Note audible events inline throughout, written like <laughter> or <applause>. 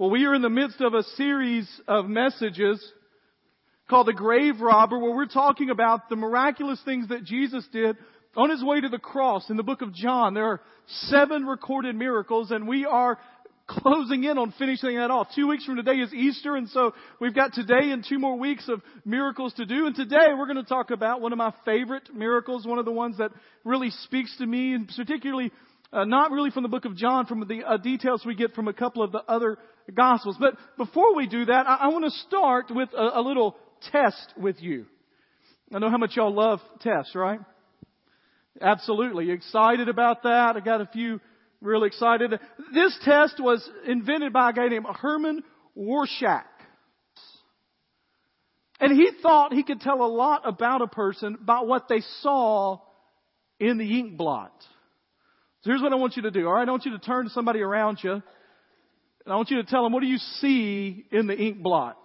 Well, we are in the midst of a series of messages called The Grave Robber where we're talking about the miraculous things that Jesus did on his way to the cross in the book of John. There are seven recorded miracles and we are closing in on finishing that off. Two weeks from today is Easter, and so we've got today and two more weeks of miracles to do. And today we're going to talk about one of my favorite miracles, one of the ones that really speaks to me, and particularly uh, not really from the book of John, from the uh, details we get from a couple of the other gospels. But before we do that, I, I want to start with a, a little test with you. I know how much y'all love tests, right? Absolutely. You excited about that? I got a few really excited. This test was invented by a guy named Herman Rorschach. And he thought he could tell a lot about a person by what they saw in the ink blot. So here's what I want you to do. All right, I want you to turn to somebody around you, and I want you to tell them, what do you see in the ink blot?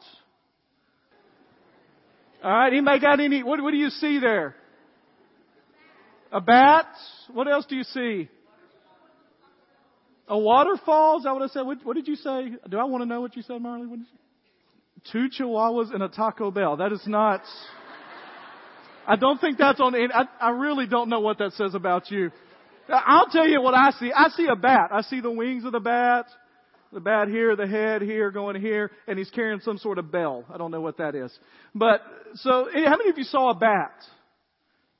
All right, anybody got any? What, what do you see there? A bat. What else do you see? A waterfall? Is that what I said? What, what did you say? Do I want to know what you said, Marley? What Two chihuahuas and a Taco Bell. That is not. I don't think that's on. I, I really don't know what that says about you. I'll tell you what I see. I see a bat. I see the wings of the bat, the bat here, the head here, going here, and he's carrying some sort of bell. I don't know what that is. But so, eh, how many of you saw a bat?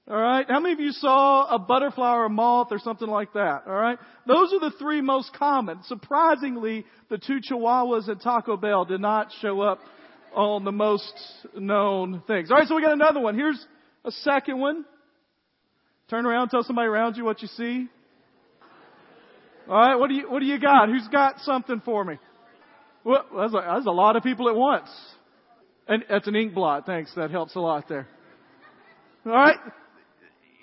All right. How many of you saw a butterfly or a moth or something like that? All right. Those are the three most common. Surprisingly, the two chihuahuas at Taco Bell did not show up on the most known things. All right. So we got another one. Here's a second one. Turn around, tell somebody around you what you see. All right. What do you, what do you got? Who's got something for me? Well, that's a, that's a lot of people at once. And that's an ink blot. Thanks. That helps a lot there. All right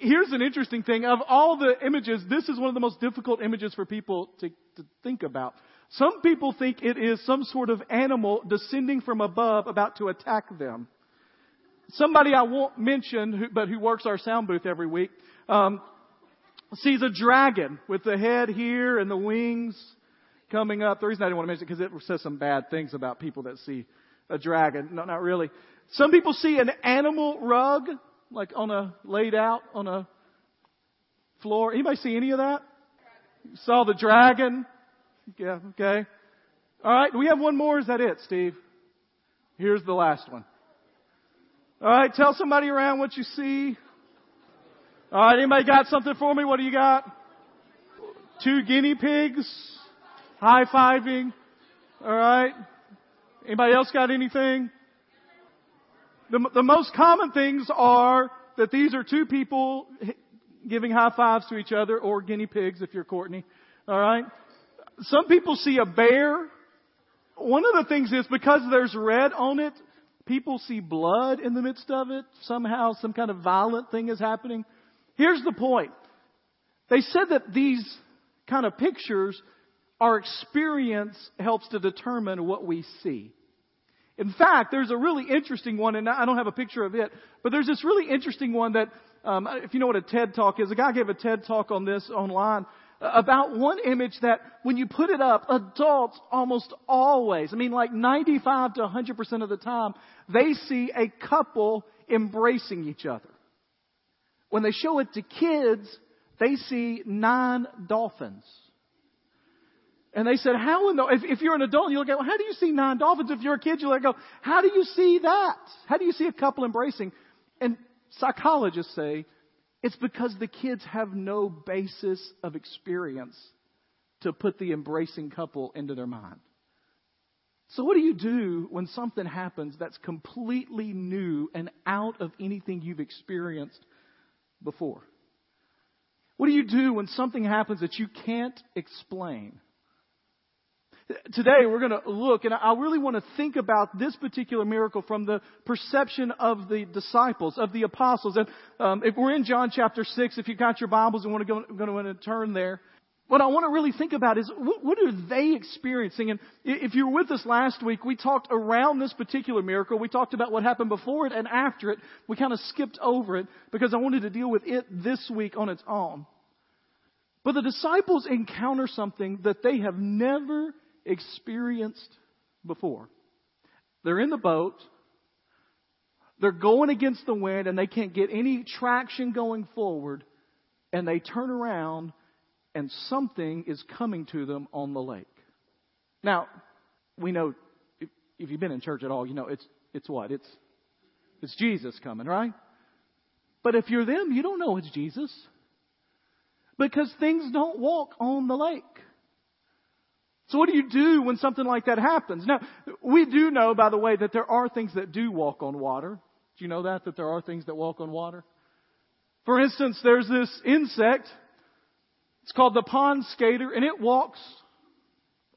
here's an interesting thing. Of all the images, this is one of the most difficult images for people to, to think about. Some people think it is some sort of animal descending from above about to attack them. Somebody I won't mention, who, but who works our sound booth every week, um, sees a dragon with the head here and the wings coming up. The reason I didn't want to mention it because it says some bad things about people that see a dragon. No, not really. Some people see an animal rug like on a laid out on a floor. Anybody see any of that? Saw the dragon? Yeah, okay. All right, we have one more. Is that it, Steve? Here's the last one. All right, tell somebody around what you see. All right, anybody got something for me? What do you got? Two guinea pigs, high fiving. All right. Anybody else got anything? the, the most common things are that these are two people giving high fives to each other or guinea pigs if you're Courtney. Alright? Some people see a bear. One of the things is because there's red on it, people see blood in the midst of it. Somehow some kind of violent thing is happening. Here's the point. They said that these kind of pictures, our experience helps to determine what we see. In fact, there's a really interesting one, and I don't have a picture of it, but there's this really interesting one that, um, if you know what a TED Talk is, a guy gave a TED Talk on this online about one image that when you put it up, adults almost always, I mean like 95 to 100% of the time, they see a couple embracing each other. When they show it to kids, they see nine dolphins. And they said, how in the, if, if you're an adult, you look at, well, how do you see nine dolphins? If you're a kid, you like, go, how do you see that? How do you see a couple embracing? And psychologists say it's because the kids have no basis of experience to put the embracing couple into their mind. So what do you do when something happens that's completely new and out of anything you've experienced before? What do you do when something happens that you can't explain? Today we're going to look, and I really want to think about this particular miracle from the perception of the disciples, of the apostles. And um, if we're in John chapter 6, if you've got your Bibles and want to go, going to turn there, what I want to really think about is what, what, are they experiencing? And if you were with us last week, we talked around this particular miracle. We talked about what happened before it and after it. We kind of skipped over it because I wanted to deal with it this week on its own. But the disciples encounter something that they have never experienced before. They're in the boat. They're going against the wind and they can't get any traction going forward. And they turn around and something is coming to them on the lake. Now, we know if, if you've been in church at all, you know it's it's what? It's it's Jesus coming, right? But if you're them, you don't know it's Jesus. Because things don't walk on the lake. So what do you do when something like that happens? Now, we do know, by the way, that there are things that do walk on water. Do you know that? That there are things that walk on water? For instance, there's this insect. It's called the pond skater and it walks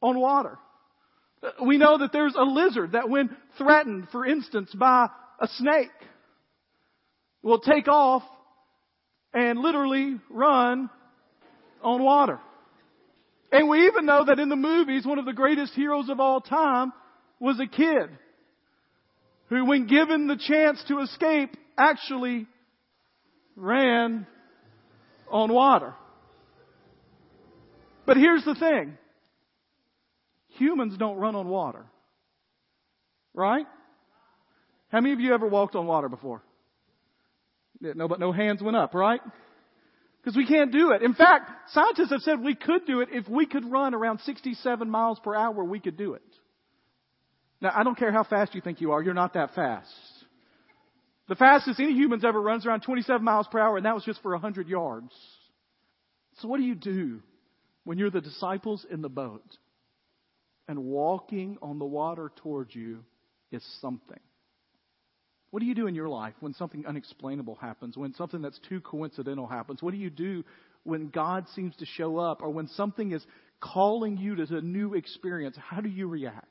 on water. We know that there's a lizard that when threatened, for instance, by a snake, will take off and literally run on water. And we even know that in the movies, one of the greatest heroes of all time was a kid who, when given the chance to escape, actually ran on water. But here's the thing. Humans don't run on water. Right? How many of you ever walked on water before? No, but no hands went up, right? Because we can't do it. In fact, scientists have said we could do it if we could run around 67 miles per hour, we could do it. Now, I don't care how fast you think you are, you're not that fast. The fastest any humans ever runs around 27 miles per hour, and that was just for 100 yards. So what do you do when you're the disciples in the boat and walking on the water towards you is something? What do you do in your life when something unexplainable happens, when something that's too coincidental happens? What do you do when God seems to show up or when something is calling you to a new experience? How do you react?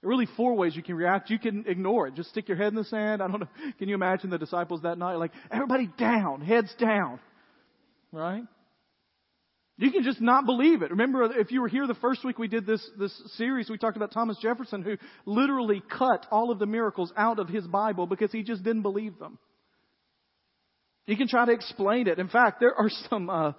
There are really four ways you can react. You can ignore it. Just stick your head in the sand. I don't know. Can you imagine the disciples that night? Like, everybody down, heads down. Right? You can just not believe it. Remember, if you were here the first week we did this, this series, we talked about Thomas Jefferson who literally cut all of the miracles out of his Bible because he just didn't believe them. You can try to explain it. In fact, there are some, uh,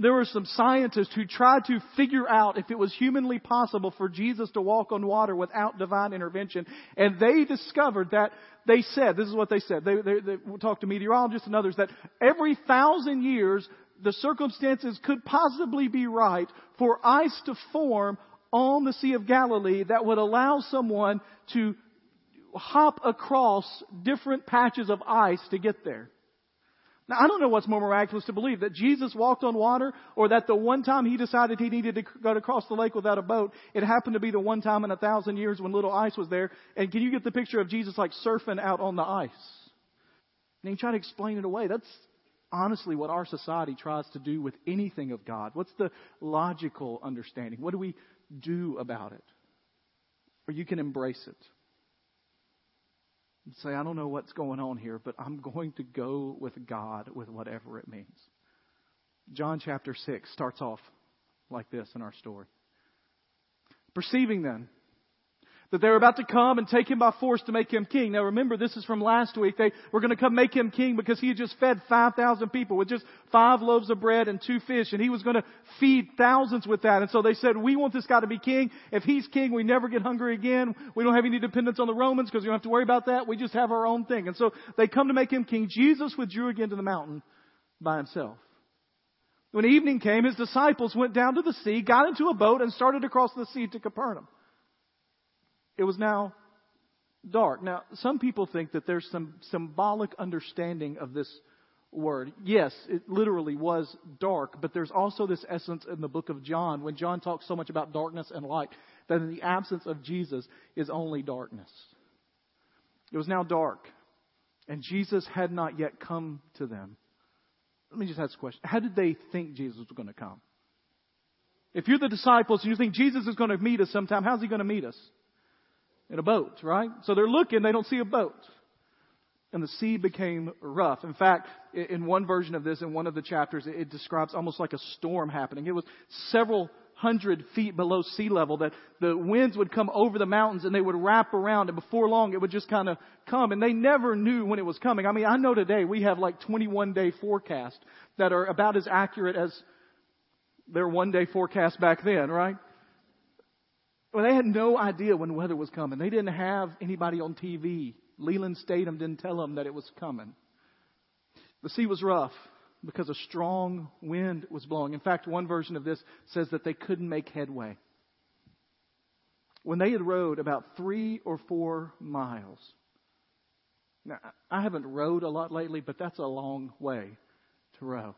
there were some scientists who tried to figure out if it was humanly possible for Jesus to walk on water without divine intervention. And they discovered that they said, this is what they said, they, they, they talked to meteorologists and others, that every thousand years the circumstances could possibly be right for ice to form on the Sea of Galilee that would allow someone to hop across different patches of ice to get there. Now, I don't know what's more miraculous to believe that Jesus walked on water or that the one time he decided he needed to go across the lake without a boat, it happened to be the one time in a thousand years when little ice was there. And can you get the picture of Jesus like surfing out on the ice? And he tried to explain it away. That's honestly what our society tries to do with anything of God. What's the logical understanding? What do we do about it? Or you can embrace it and say, I don't know what's going on here, but I'm going to go with God with whatever it means. John chapter 6 starts off like this in our story. Perceiving then that they were about to come and take him by force to make him king. Now remember, this is from last week. They were going to come make him king because he had just fed 5,000 people with just five loaves of bread and two fish, and he was going to feed thousands with that. And so they said, we want this guy to be king. If he's king, we never get hungry again. We don't have any dependence on the Romans because we don't have to worry about that. We just have our own thing. And so they come to make him king. Jesus withdrew again to the mountain by himself. When evening came, his disciples went down to the sea, got into a boat, and started across the sea to Capernaum. It was now dark. Now, some people think that there's some symbolic understanding of this word. Yes, it literally was dark, but there's also this essence in the book of John when John talks so much about darkness and light that in the absence of Jesus is only darkness. It was now dark, and Jesus had not yet come to them. Let me just ask a question. How did they think Jesus was going to come? If you're the disciples and you think Jesus is going to meet us sometime, how's he going to meet us? In a boat, right? So they're looking, they don't see a boat. And the sea became rough. In fact, in one version of this, in one of the chapters, it describes almost like a storm happening. It was several hundred feet below sea level that the winds would come over the mountains and they would wrap around and before long it would just kind of come and they never knew when it was coming. I mean, I know today we have like 21 day forecasts that are about as accurate as their one day forecast back then, right? Well, they had no idea when weather was coming. They didn't have anybody on TV. Leland Statham didn't tell them that it was coming. The sea was rough because a strong wind was blowing. In fact, one version of this says that they couldn't make headway. When they had rowed about three or four miles, now, I haven't rowed a lot lately, but that's a long way to row.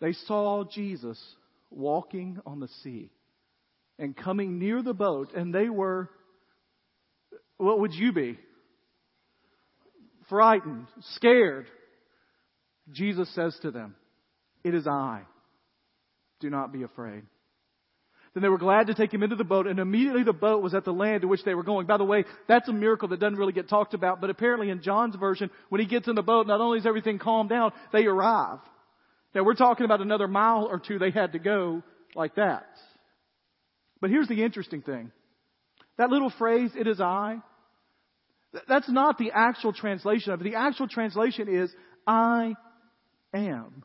They saw Jesus walking on the sea and coming near the boat, and they were, what would you be? Frightened, scared. Jesus says to them, It is I. Do not be afraid. Then they were glad to take him into the boat, and immediately the boat was at the land to which they were going. By the way, that's a miracle that doesn't really get talked about, but apparently in John's version, when he gets in the boat, not only is everything calmed down, they arrive. Now we're talking about another mile or two they had to go like that. But here's the interesting thing. That little phrase, it is I, that's not the actual translation of it. The actual translation is, I am.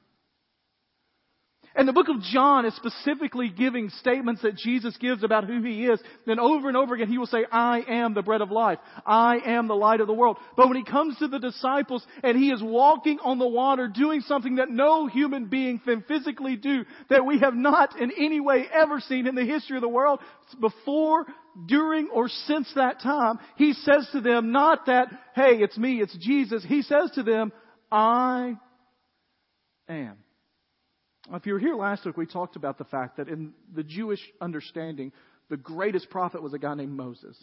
And the book of John is specifically giving statements that Jesus gives about who he is. Then over and over again, he will say, I am the bread of life. I am the light of the world. But when he comes to the disciples and he is walking on the water, doing something that no human being can physically do, that we have not in any way ever seen in the history of the world before, during, or since that time, he says to them, not that, hey, it's me, it's Jesus. He says to them, I am. If you were here last week, we talked about the fact that in the Jewish understanding, the greatest prophet was a guy named Moses.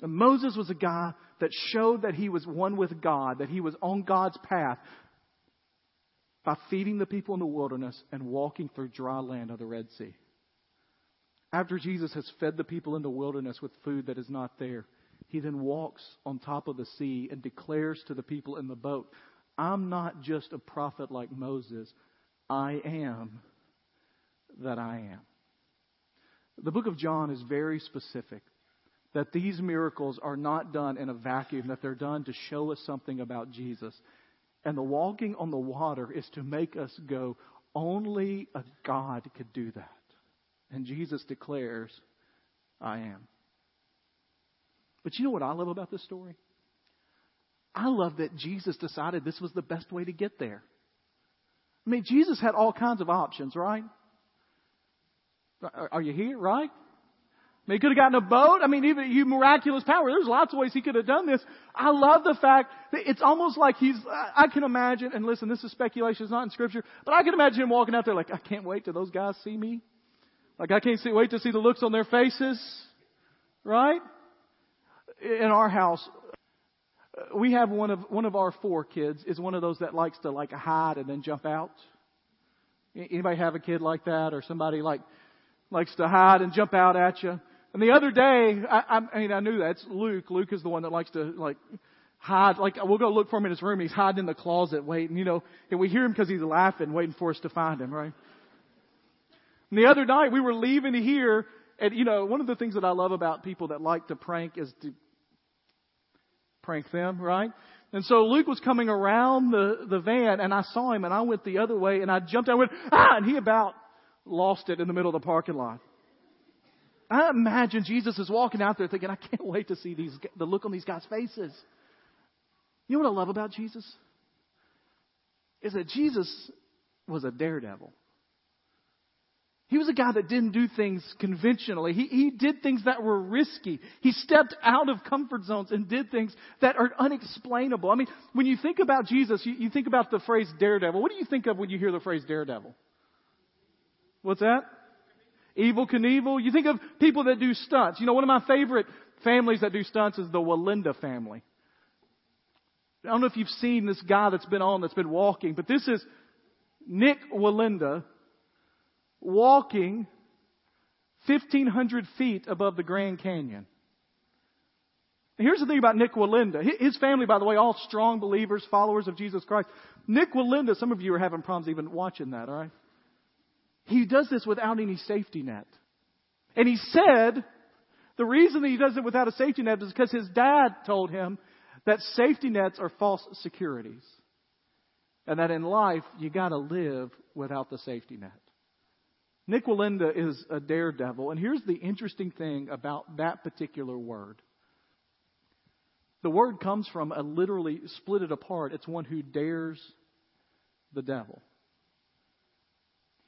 And Moses was a guy that showed that he was one with God, that he was on God's path by feeding the people in the wilderness and walking through dry land of the Red Sea. After Jesus has fed the people in the wilderness with food that is not there, he then walks on top of the sea and declares to the people in the boat I'm not just a prophet like Moses. I am that I am. The book of John is very specific that these miracles are not done in a vacuum, that they're done to show us something about Jesus. And the walking on the water is to make us go, only a God could do that. And Jesus declares, I am. But you know what I love about this story? I love that Jesus decided this was the best way to get there. I mean, Jesus had all kinds of options, right? Are you here, right? I mean, he could have gotten a boat. I mean, even you miraculous power. There's lots of ways he could have done this. I love the fact that it's almost like he's, I can imagine, and listen, this is speculation, it's not in scripture, but I can imagine him walking out there like, I can't wait till those guys see me. Like, I can't see, wait to see the looks on their faces. Right? In our house, we have one of one of our four kids is one of those that likes to like hide and then jump out. Anybody have a kid like that, or somebody like likes to hide and jump out at you? And the other day, I, I mean, I knew that it's Luke. Luke is the one that likes to like hide. Like we'll go look for him in his room. He's hiding in the closet, waiting. You know, and we hear him because he's laughing, waiting for us to find him, right? And the other night, we were leaving here, and you know, one of the things that I love about people that like to prank is to prank them, right? And so Luke was coming around the, the van and I saw him and I went the other way and I jumped out and went, ah, and he about lost it in the middle of the parking lot. I imagine Jesus is walking out there thinking, I can't wait to see these, the look on these guys' faces. You know what I love about Jesus? Is that Jesus was a daredevil. He was a guy that didn't do things conventionally. He, he did things that were risky. He stepped out of comfort zones and did things that are unexplainable. I mean, when you think about Jesus, you, you think about the phrase daredevil. What do you think of when you hear the phrase daredevil? What's that? Evel Knievel. You think of people that do stunts. You know, one of my favorite families that do stunts is the Wallenda family. I don't know if you've seen this guy that's been on, that's been walking, but this is Nick Wallenda walking 1,500 feet above the Grand Canyon. Here's the thing about Nick Wallenda. His family, by the way, all strong believers, followers of Jesus Christ. Nick Wallenda, some of you are having problems even watching that, alright? He does this without any safety net. And he said, the reason that he does it without a safety net is because his dad told him that safety nets are false securities. And that in life, you gotta live without the safety net. Wallenda is a daredevil, and here's the interesting thing about that particular word. The word comes from a literally split it apart. It's one who dares the devil.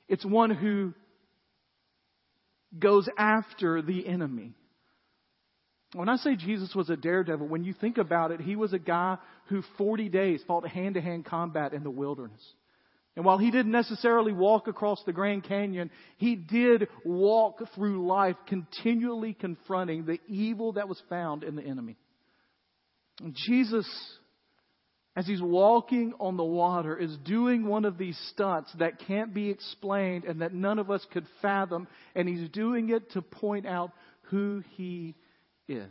It's one who goes after the enemy. When I say Jesus was a daredevil, when you think about it, he was a guy who 40 days fought hand to hand combat in the wilderness. And while he didn't necessarily walk across the Grand Canyon, he did walk through life continually confronting the evil that was found in the enemy. And Jesus, as he's walking on the water, is doing one of these stunts that can't be explained and that none of us could fathom. And he's doing it to point out who he is.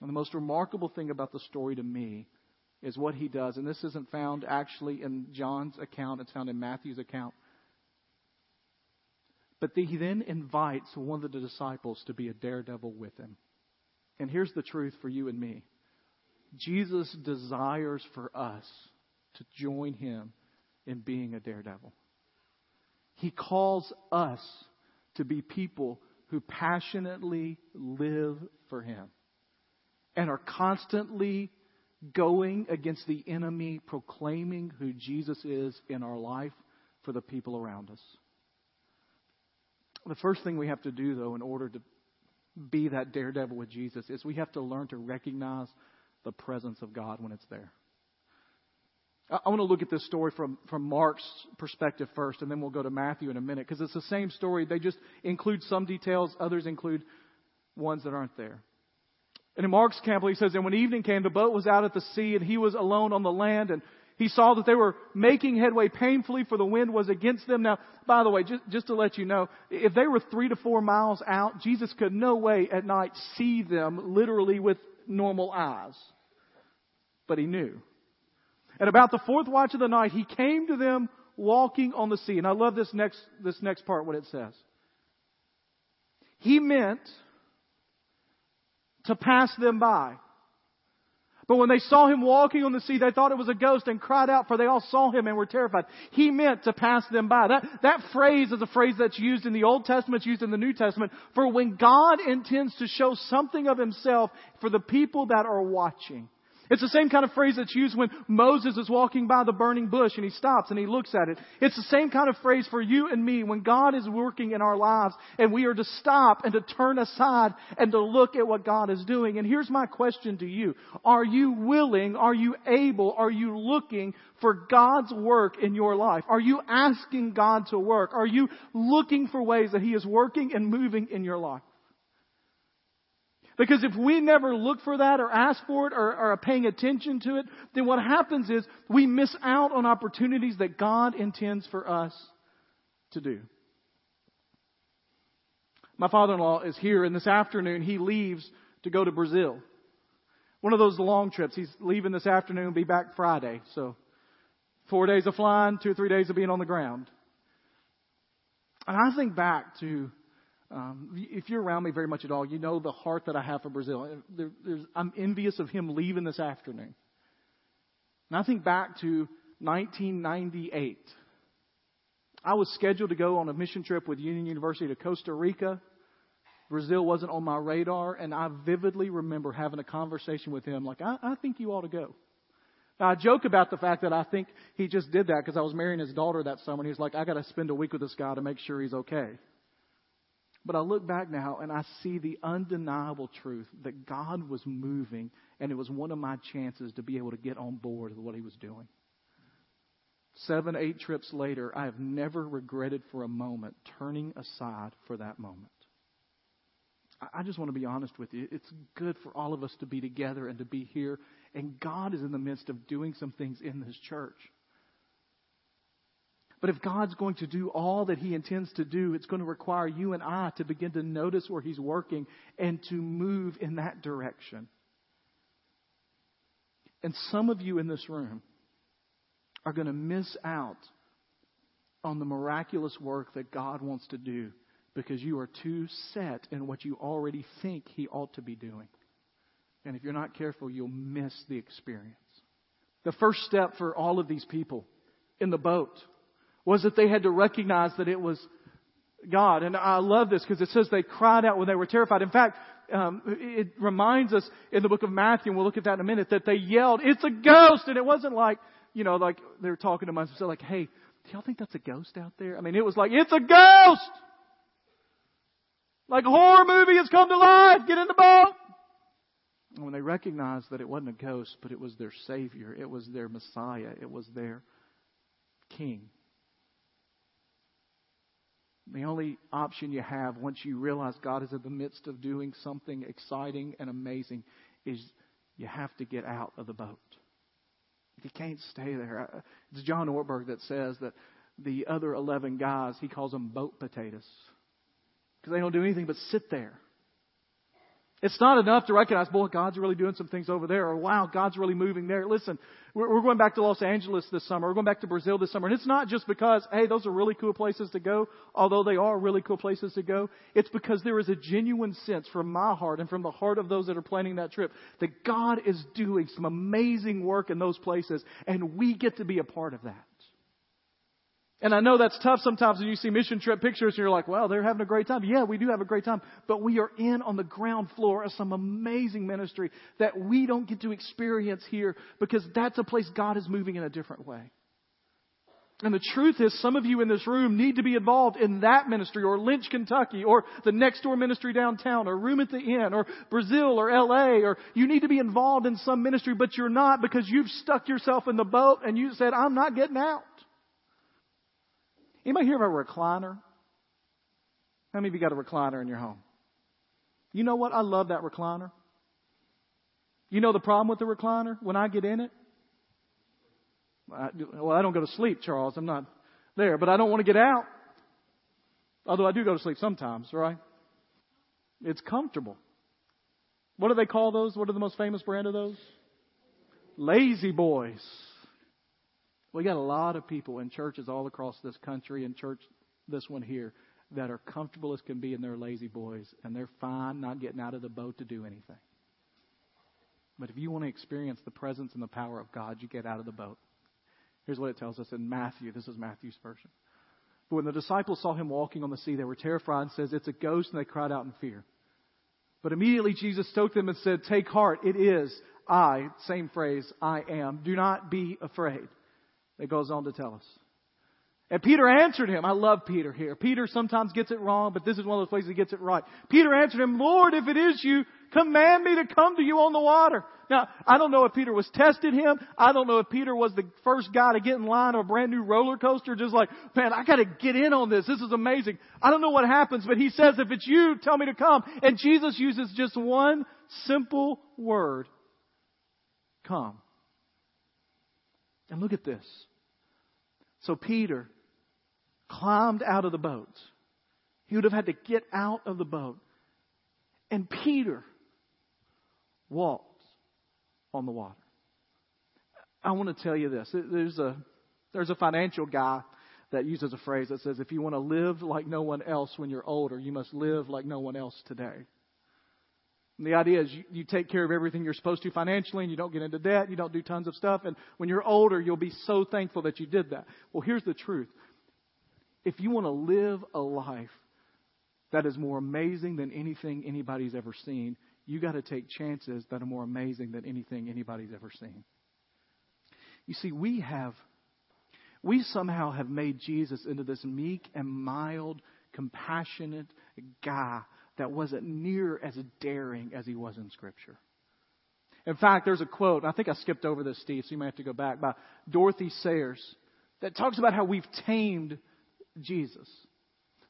And the most remarkable thing about the story to me is what he does. And this isn't found actually in John's account, it's found in Matthew's account. But he then invites one of the disciples to be a daredevil with him. And here's the truth for you and me Jesus desires for us to join him in being a daredevil. He calls us to be people who passionately live for Him and are constantly going against the enemy, proclaiming who Jesus is in our life for the people around us. The first thing we have to do, though, in order to be that daredevil with Jesus, is we have to learn to recognize the presence of God when it's there. I want to look at this story from, from Mark's perspective first, and then we'll go to Matthew in a minute, because it's the same story. They just include some details, others include ones that aren't there. And in Mark's account, he says, And when evening came, the boat was out at the sea, and he was alone on the land, and he saw that they were making headway painfully, for the wind was against them. Now, by the way, just, just to let you know, if they were three to four miles out, Jesus could no way at night see them literally with normal eyes. But he knew. At about the fourth watch of the night, he came to them walking on the sea. And I love this next, this next part, what it says. He meant to pass them by. But when they saw him walking on the sea, they thought it was a ghost and cried out, for they all saw him and were terrified. He meant to pass them by. That, that phrase is a phrase that's used in the Old Testament, it's used in the New Testament, for when God intends to show something of himself for the people that are watching. It's the same kind of phrase that's used when Moses is walking by the burning bush and he stops and he looks at it. It's the same kind of phrase for you and me when God is working in our lives and we are to stop and to turn aside and to look at what God is doing. And here's my question to you. Are you willing? Are you able? Are you looking for God's work in your life? Are you asking God to work? Are you looking for ways that He is working and moving in your life? Because if we never look for that or ask for it or, or are paying attention to it, then what happens is we miss out on opportunities that God intends for us to do. My father-in-law is here and this afternoon he leaves to go to Brazil. One of those long trips. He's leaving this afternoon, be back Friday. So four days of flying, two or three days of being on the ground. And I think back to um, if you're around me very much at all, you know the heart that I have for Brazil. There, I'm envious of him leaving this afternoon. And I think back to 1998. I was scheduled to go on a mission trip with Union University to Costa Rica. Brazil wasn't on my radar, and I vividly remember having a conversation with him like, I, I think you ought to go. Now, I joke about the fact that I think he just did that because I was marrying his daughter that summer, and he's like, I got to spend a week with this guy to make sure he's okay. But I look back now and I see the undeniable truth that God was moving, and it was one of my chances to be able to get on board with what He was doing. Seven, eight trips later, I have never regretted for a moment turning aside for that moment. I just want to be honest with you. It's good for all of us to be together and to be here, and God is in the midst of doing some things in this church. But if God's going to do all that He intends to do, it's going to require you and I to begin to notice where He's working and to move in that direction. And some of you in this room are going to miss out on the miraculous work that God wants to do because you are too set in what you already think He ought to be doing. And if you're not careful, you'll miss the experience. The first step for all of these people in the boat was that they had to recognize that it was God. And I love this because it says they cried out when they were terrified. In fact, um, it reminds us in the book of Matthew, and we'll look at that in a minute, that they yelled, "It's a ghost!" And it wasn't like, you know, like they were talking amongst themselves, like, "Hey, do y'all think that's a ghost out there?" I mean, it was like, "It's a ghost!" Like a horror movie has come to life. Get in the boat. And when they recognized that it wasn't a ghost, but it was their Savior, it was their Messiah, it was their King. The only option you have once you realize God is in the midst of doing something exciting and amazing is you have to get out of the boat. You can't stay there. It's John Ortberg that says that the other 11 guys, he calls them boat potatoes because they don't do anything but sit there. It's not enough to recognize, boy, God's really doing some things over there, or wow, God's really moving there. Listen, we're, going back to Los Angeles this summer. We're going back to Brazil this summer. And it's not just because, hey, those are really cool places to go, although they are really cool places to go. It's because there is a genuine sense from my heart and from the heart of those that are planning that trip that God is doing some amazing work in those places, and we get to be a part of that. And I know that's tough sometimes when you see mission trip pictures and you're like, well, they're having a great time. Yeah, we do have a great time. But we are in on the ground floor of some amazing ministry that we don't get to experience here because that's a place God is moving in a different way. And the truth is, some of you in this room need to be involved in that ministry or Lynch, Kentucky or the next door ministry downtown or Room at the Inn or Brazil or LA or you need to be involved in some ministry, but you're not because you've stuck yourself in the boat and you said, I'm not getting out. Anybody here of a recliner? How many of you got a recliner in your home? You know what? I love that recliner. You know the problem with the recliner when I get in it? I, well, I don't go to sleep, Charles. I'm not there, but I don't want to get out. Although I do go to sleep sometimes, right? It's comfortable. What do they call those? What are the most famous brand of those? La-Z-Boys. We got a lot of people in churches all across this country and church, this one here, that are comfortable as can be in their La-Z-Boys, and they're fine not getting out of the boat to do anything. But if you want to experience the presence and the power of God, you get out of the boat. Here's what it tells us in Matthew. This is Matthew's version. But when the disciples saw him walking on the sea, they were terrified and says, It's a ghost, and they cried out in fear. But immediately Jesus spoke to them and said, Take heart, it is I, same phrase, I am. Do not be afraid. It goes on to tell us. And Peter answered him. I love Peter here. Peter sometimes gets it wrong, but this is one of those places he gets it right. Peter answered him, Lord, if it is you, command me to come to you on the water. Now, I don't know if Peter was testing him. I don't know if Peter was the first guy to get in line of a brand new roller coaster, just like, man, I gotta get in on this. This is amazing. I don't know what happens, but he says, if it's you, tell me to come. And Jesus uses just one simple word. Come. And look at this. So Peter climbed out of the boat. He would have had to get out of the boat. And Peter walked on the water. I want to tell you this. There's a, there's a financial guy that uses a phrase that says, if you want to live like no one else when you're older, you must live like no one else today. And the idea is you, you take care of everything you're supposed to financially and you don't get into debt, you don't do tons of stuff, and when you're older, you'll be so thankful that you did that. Well, here's the truth. If you want to live a life that is more amazing than anything anybody's ever seen, you got to take chances that are more amazing than anything anybody's ever seen. You see, we have, we somehow have made Jesus into this meek and mild, compassionate guy that wasn't near as daring as he was in Scripture. In fact, there's a quote, I think I skipped over this, Steve, so you might have to go back, by Dorothy Sayers that talks about how we've tamed Jesus.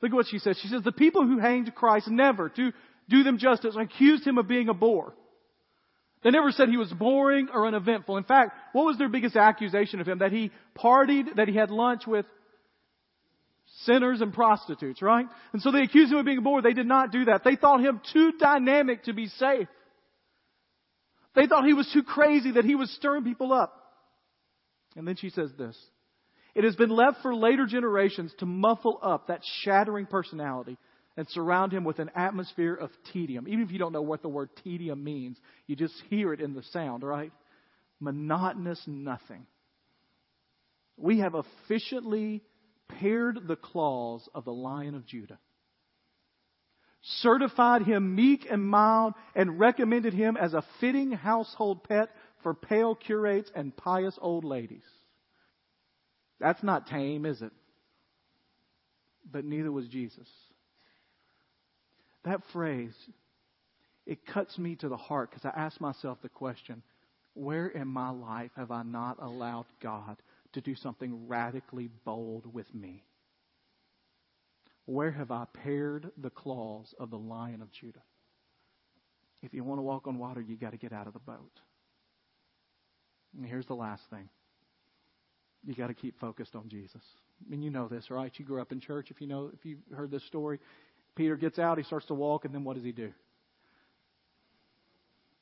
Look at what she says. She says, The people who hanged Christ never, to do them justice, accused him of being a bore. They never said he was boring or uneventful. In fact, what was their biggest accusation of him? That he partied, that he had lunch with sinners and prostitutes, right? And so they accused him of being a bore. They did not do that. They thought him too dynamic to be safe. They thought he was too crazy that he was stirring people up. And then she says this. It has been left for later generations to muffle up that shattering personality and surround him with an atmosphere of tedium. Even if you don't know what the word tedium means, you just hear it in the sound, right? Monotonous nothing. We have efficiently pared the claws of the lion of Judah, certified him meek and mild, and recommended him as a fitting household pet for pale curates and pious old ladies. That's not tame, is it? But neither was Jesus. That phrase, it cuts me to the heart because I ask myself the question where in my life have I not allowed God to do something radically bold with me? Where have I pared the claws of the lion of Judah? If you want to walk on water, you got to get out of the boat. And here's the last thing. You got to keep focused on Jesus. I mean, you know this, right? You grew up in church. If you know, if you heard this story, Peter gets out, he starts to walk, and then what does he do?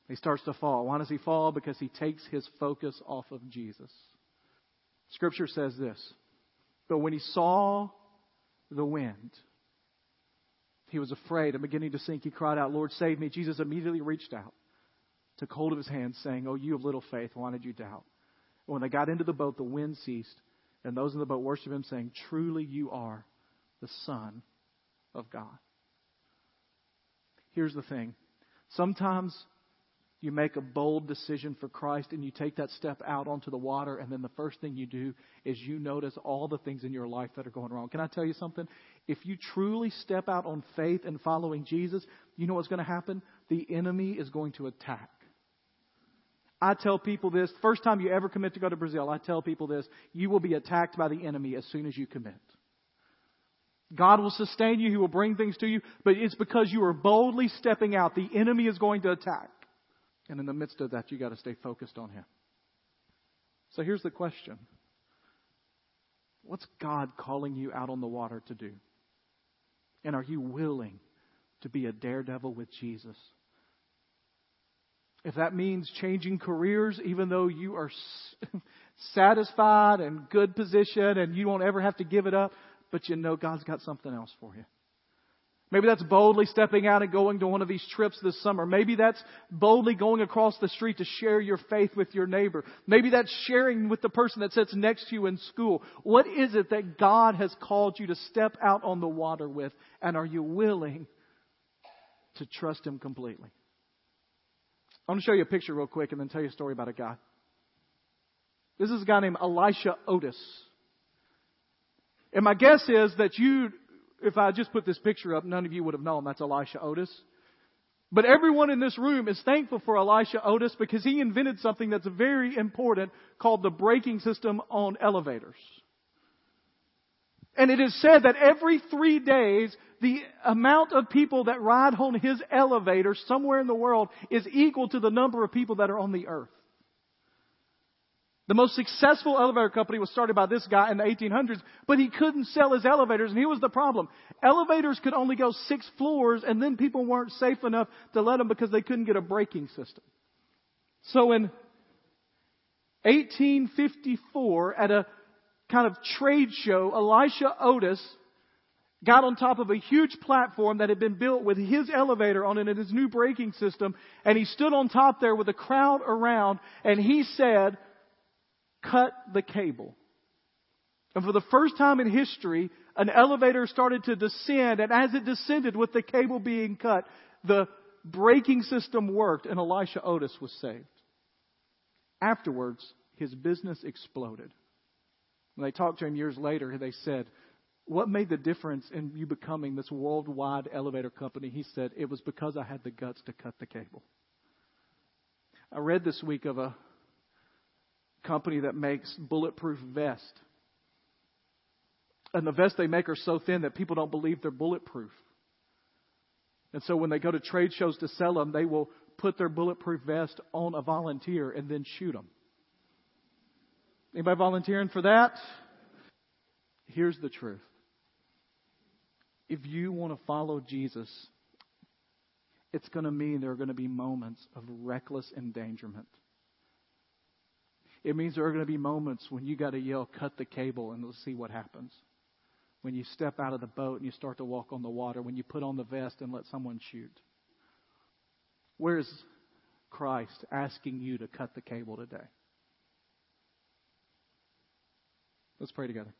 He starts to fall. Why does he fall? Because he takes his focus off of Jesus. Scripture says this But when he saw the wind, he was afraid and beginning to sink. He cried out, Lord, save me. Jesus immediately reached out, took hold of his hand, saying, Oh, you of little faith, why did you doubt? And when they got into the boat, the wind ceased, and those in the boat worshiped him, saying, Truly you are the Son of God. Here's the thing sometimes you make a bold decision for Christ and you take that step out onto the water, and then the first thing you do is you notice all the things in your life that are going wrong. Can I tell you something? If you truly step out on faith and following Jesus, you know what's going to happen? The enemy is going to attack. I tell people this first time you ever commit to go to Brazil, I tell people this you will be attacked by the enemy as soon as you commit. God will sustain you, He will bring things to you, but it's because you are boldly stepping out. The enemy is going to attack. And in the midst of that, you got to stay focused on Him. So here's the question What's God calling you out on the water to do? And are you willing to be a daredevil with Jesus? If that means changing careers, even though you are <laughs> satisfied and good position and you won't ever have to give it up, but you know God's got something else for you. Maybe that's boldly stepping out and going to one of these trips this summer. Maybe that's boldly going across the street to share your faith with your neighbor. Maybe that's sharing with the person that sits next to you in school. What is it that God has called you to step out on the water with? And are you willing to trust Him completely? I want to show you a picture real quick and then tell you a story about a guy. This is a guy named Elisha Otis. And my guess is that you if I just put this picture up, none of you would have known that's Elisha Otis. But everyone in this room is thankful for Elisha Otis because he invented something that's very important called the braking system on elevators. And it is said that every three days, the amount of people that ride on his elevator somewhere in the world is equal to the number of people that are on the earth. The most successful elevator company was started by this guy in the 1800s, but he couldn't sell his elevators, and here was the problem. Elevators could only go six floors, and then people weren't safe enough to let them because they couldn't get a braking system. So in 1854, at a kind of trade show, Elisha Otis got on top of a huge platform that had been built with his elevator on it and his new braking system, and he stood on top there with a crowd around, and he said, cut the cable. And for the first time in history, an elevator started to descend, and as it descended with the cable being cut, the braking system worked, and Elisha Otis was saved. Afterwards, his business exploded. When they talked to him years later, they said, What made the difference in you becoming this worldwide elevator company? He said, It was because I had the guts to cut the cable. I read this week of a company that makes bulletproof vests. And the vests they make are so thin that people don't believe they're bulletproof. And so when they go to trade shows to sell them, they will put their bulletproof vest on a volunteer and then shoot them. Anybody volunteering for that? Here's the truth. If you want to follow Jesus, it's going to mean there are going to be moments of reckless endangerment. It means there are going to be moments when you got to yell, cut the cable, and let's see what happens. When you step out of the boat and you start to walk on the water, when you put on the vest and let someone shoot. Where's Christ asking you to cut the cable today? Let's pray together.